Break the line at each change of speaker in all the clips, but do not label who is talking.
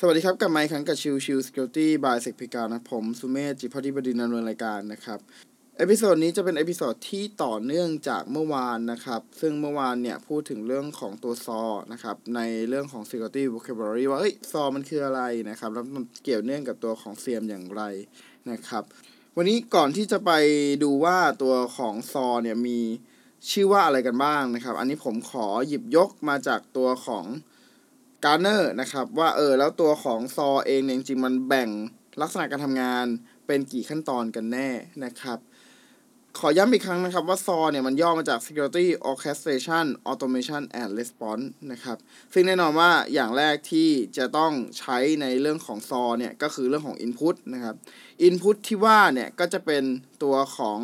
สวัสดีครับกับไมค์ครั้งกับ Chill Chill Security by เซกพิการนะผมสุเมธจิพอดีบดินดำเนินรายการนะครับ episode นี้จะเป็น episode ที่ต่อเนื่องจากเมื่อวานนะครับ ซึ่งเมื่อวานเนี่ยพูดถึงเรื่องของตัว SOAR นะครับในเรื่องของ security vocabulary ว่าเอ้ย SOAR มันคืออะไรนะครับ แล้วมันเกี่ยวเนื่องกับตัวของ SIEM อย่างไรนะครับ วันนี้ก่อนที่จะไปดูว่าตัวของ SOAR เนี่ยมีชื่อว่าอะไรกันบ้างนะครับ อันนี้ผมขอหยิบยกมาจากตัวของ การเนอร์นะครับว่าเออแล้วตัวของซอเองเนี่ยจริงๆมันแบ่งลักษณะการทำงานเป็นกี่ขั้นตอนกันแน่นะครับขอย้ำอีกครั้งนะครับว่าซอเนี่ยมันย่อมาจาก Security Orchestration Automation and Response นะครับ ซึ่งแน่นอนว่าอย่างแรกที่จะต้องใช้ในเรื่องของซอเนี่ยก็คือเรื่องของ Input นะครับ Input ที่ว่าเนี่ยก็จะเป็นตัวของ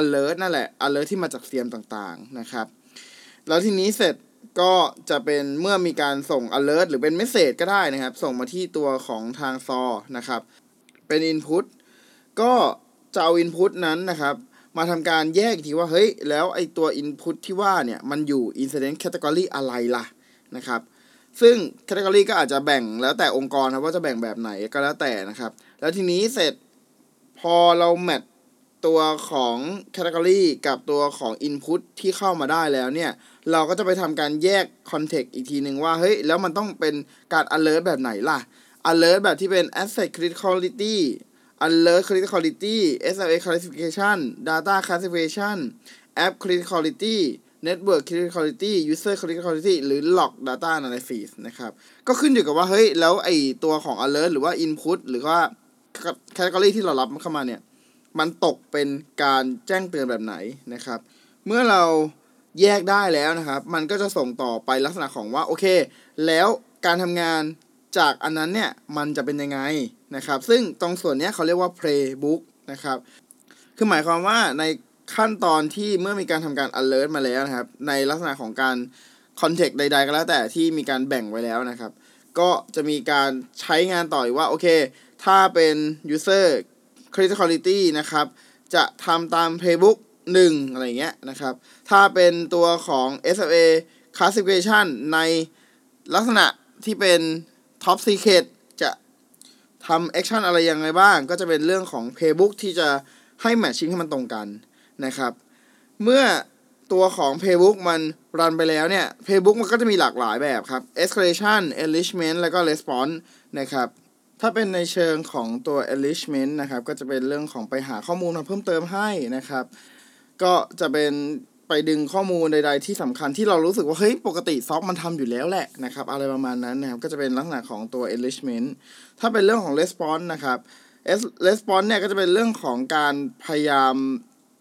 alert นั่นแหละ alert ที่มาจากเสียมต่างๆนะครับ แล้วทีนี้เสร็จ ก็จะเป็นเมื่อมีการส่ง alert หรือเป็น message ก็ได้นะครับ ส่งมาที่ตัวของทางซอนะครับ เป็น input ก็จะเอา input นั้นนะครับ มาทำการแยกทีว่าเฮ้ย แล้วไอตัว input ที่ว่าเนี่ย มันอยู่ incident category อะไรล่ะนะครับ ซึ่ง category ก็อาจจะแบ่งแล้วแต่องค์กรครับว่าจะแบ่งแบบไหนก็แล้วแต่นะครับ แล้วทีนี้เสร็จพอเราแมท ตัวของ category กับตัวของ input ที่เข้ามาได้แล้วเนี่ย เราก็จะไปทำการแยก context อีกทีหนึ่งว่า เฮ้ย แล้วมันต้องเป็นการ alert แบบไหนล่ะ alert แบบที่เป็น asset criticality alert criticality SLA classification data classification app criticality network criticality user criticality หรือ log data analysis นะครับ ก็ขึ้นอยู่กับว่า เฮ้ย แล้วไอตัวของ alert หรือว่า input หรือว่า category ที่เรารับเข้ามาเนี่ย มันตกเป็นการแจ้งเตือนแบบไหนนะครับ เมื่อเราแยกได้แล้วนะครับ มันก็จะส่งต่อไปลักษณะของว่าโอเค แล้วการทำงานจากอันนั้นเนี่ยมันจะเป็นยังไงนะครับ ซึ่งตรงส่วนนี้เขาเรียกว่า playbook นะครับ คือหมายความว่าในขั้นตอนที่เมื่อมีการทำการ alert มาแล้วนะครับ ในลักษณะของการ context ใด ๆ ก็แล้วแต่ที่มีการแบ่งไว้แล้วนะครับ ก็จะมีการใช้งานต่อว่าโอเค ถ้าเป็น user criticality นะครับ จะทำตาม playbook 1 อะไรเงี้ยนะครับ ถ้าเป็นตัวของ SA classification ในลักษณะที่เป็น top secret จะทำ action อะไรยังไงบ้าง ก็จะเป็นเรื่องของ playbook ที่จะให้ matching ให้มันตรงกันนะครับ เมื่อตัวของ playbook มันรันไปแล้วเนี่ย playbook มันก็จะมีหลากหลายแบบครับ escalation enrichment แล้วก็ response นะครับ ถ้าเป็นในเชิงของตัว enrichment นะครับ ก็จะเป็นเรื่องของไปหาข้อมูลมาเพิ่มเติมให้นะครับ ก็จะเป็นไปดึงข้อมูลใด ๆ ที่สำคัญที่เรารู้สึกว่าเฮ้ยปกติซอฟมันทำอยู่แล้วแหละนะครับ อะไรประมาณนั้นนะครับ ก็จะเป็นลักษณะของตัว enrichment ถ้าเป็นเรื่องของ response นะครับ response เนี่ยก็จะเป็นเรื่องของการพยายาม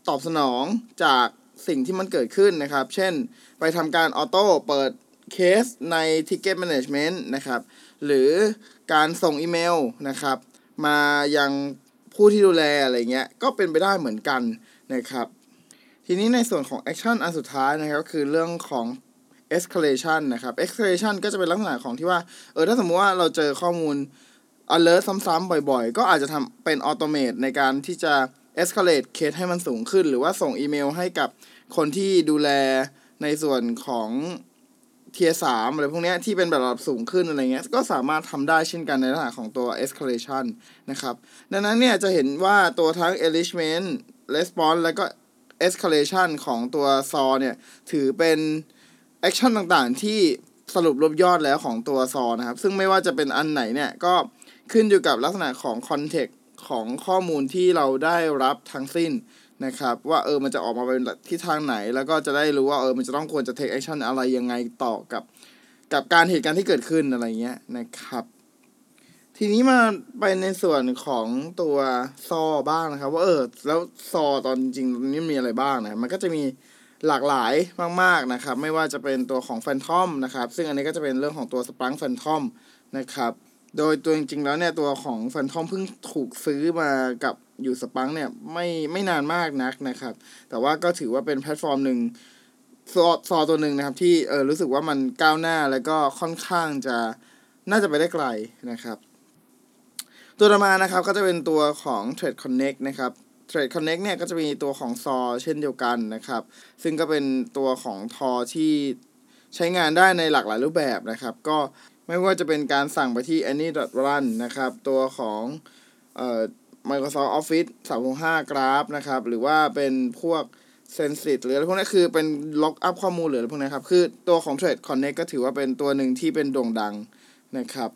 ตอบสนองจากสิ่งที่มันเกิดขึ้นนะครับ เช่น ไปทำการออโต้เปิดเคสใน ticket management นะครับ หรือการส่งอีเมลนะครับ มายังผู้ที่ดูแลอะไรเงี้ยก็เป็นไปได้เหมือนกันนะครับทีนี้ในส่วนของ action อันสุดท้ายนะครับก็คือเรื่องของ escalation นะครับ escalation ก็จะเป็นลักษณะของที่ว่าเออถ้าสมมติว่าเราเจอข้อมูล alert ซ้ำๆบ่อยๆ ก็อาจจะทำเป็น automate ในการที่จะ escalate เคสให้มันสูงขึ้น หรือว่าส่งอีเมลให้กับคนที่ดูแลในส่วนของ เทียสามอะไรพวกนี้ที่เป็นแบบระดับสูงขึ้นอะไรเงี้ยก็สามารถทำได้เช่นกันในลักษณะของตัว escalation นะครับดังนั้นเนี่ยจะเห็นว่าตัวทั้ง enrichment response แล้วก็ escalation ของตัว saw เนี่ยถือเป็น action ต่างๆ ที่สรุปรวบยอดแล้วของตัว saw นะครับ ซึ่งไม่ว่าจะเป็นอันไหนเนี่ยก็ขึ้นอยู่กับลักษณะของ context ของข้อมูลที่เราได้รับทั้งสิ้น นะครับว่าเออมันจะออกมาเป็นที่ทางไหน แล้วก็จะได้รู้ว่าเออมันจะต้องควรจะ take action อะไรยังไงต่อกับ กับการเหตุการณ์ที่เกิดขึ้นอะไรเงี้ยนะครับ ทีนี้มาไปในส่วนของตัวซอบ้างนะครับ ว่าเออแล้วซอตอนจริงนี่มีอะไรบ้างนะมันก็จะมีหลากหลายมากๆนะครับ ไม่ว่าจะเป็นตัวของ Phantom นะครับ ซึ่งอันนี้ก็จะเป็นเรื่องของตัว Splunk Phantom นะครับ โดยตัวจริงๆแล้วเนี่ยตัวของ Phantom เพิ่งถูกซื้อมากับอยู่ Splunk เนี่ยไม่ไม่นานมากนักนะครับ แต่ว่าก็ถือว่าเป็นแพลตฟอร์มหนึ่งซอซอตัวหนึ่งนะครับ ที่เออรู้สึกว่ามันก้าวหน้าแล้วก็ค่อนข้างจะน่าจะไปได้ไกลนะครับ ตัวต่อมานะครับก็จะเป็นตัวของ ThreatConnect นะครับ Trade Connect เนี่ยก็จะมีตัวของซอเช่นเดียวกันนะครับ ซึ่งก็เป็นตัวของทอที่ใช้งานได้ในหลากหลายรูปแบบนะครับ ก็ ไม่ว่าจะเป็นการสั่งไปที่ any.run นะครับ ตัวของเอ่อ Microsoft Office 365 Graph นะครับ หรือว่าเป็นพวก Sensit หรืออะไรพวกนี้คือเป็นล็อกอัพข้อมูลหรืออะไรพวกนี้ครับ คือตัวของ Trade Connect ก็ถือว่าเป็นตัวหนึ่งที่เป็นโด่งดังนะครับ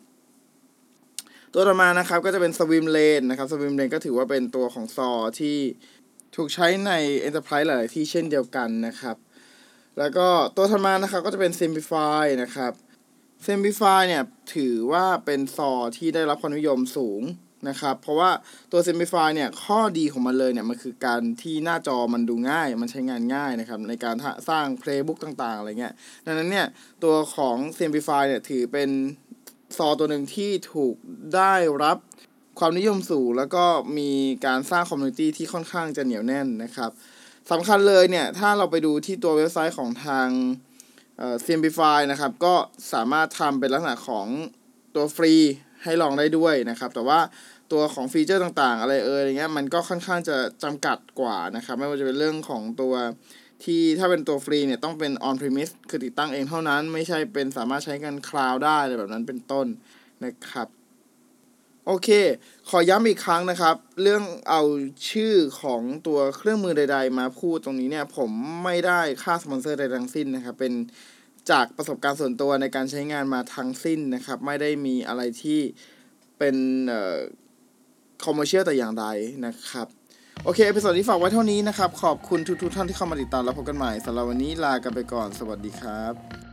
ตัวต่อมานะครับก็จะเป็น Swim Lane นะครับ Swim Lane ก็ถือว่าเป็นตัวของซอที่ถูกใช้ใน Enterprise หลาย ๆ ที่เช่นเดียวกันนะครับ แล้วก็ตัวถัดมานะครับก็จะเป็น Simplify นะครับ Simplify เนี่ยถือว่าเป็นซอที่ได้รับความนิยมสูงนะครับ เพราะว่าตัว Simplify เนี่ยข้อดีของมันเลยเนี่ยมันคือการที่หน้าจอมันดูง่าย มันใช้งานง่ายนะครับในการสร้าง Playbook ต่างๆอะไรเงี้ยดังนั้นเนี่ยตัวของ Simplify เนี่ยถือเป็นซอตัวหนึ่งที่ถูกได้รับความนิยมสูง แล้วก็มีการสร้างคอมมูนิตี้ที่ค่อนข้างจะเหนียวแน่นนะครับสำคัญเลยเนี่ยถ้าเราไปดูที่ตัวเว็บไซต์ของทาง เอ่อ Siemplify นะครับ ก็สามารถทำเป็นลักษณะของตัวฟรีให้ลองได้ด้วยนะครับ แต่ว่าตัวของฟีเจอร์ต่างๆ อะไรเอ่ยอย่างเงี้ยมันก็ค่อนข้างจะจำกัดกว่านะครับ ไม่ว่าจะเป็นเรื่องของตัวที่ถ้าเป็นตัวฟรีเนี่ยต้องเป็น on premise คือติดตั้งเองเท่านั้น ไม่ใช่เป็นสามารถใช้บนคลาวด์ได้อะไรแบบนั้นเป็นต้นนะครับ โอเค ขอย้ำอีกครั้งนะครับ เรื่องเอาชื่อของตัวเครื่องมือใด ๆ มาพูดตรงนี้เนี่ย ผมไม่ได้ค่าสปอนเซอร์ใดทั้งสิ้นนะครับ เป็นจากประสบการณ์ส่วนตัวในการใช้งานมาทั้งสิ้นนะครับ ไม่ได้มีอะไรที่เป็นเอ่อ commercial แต่อย่างใดนะครับ โอเค episode นี้ฝากไว้เท่านี้นะครับ ขอบคุณทุกๆท่านที่เข้ามาติดตามแล้วพบกันใหม่สำหรับวันนี้ลากันไปก่อน สวัสดีครับ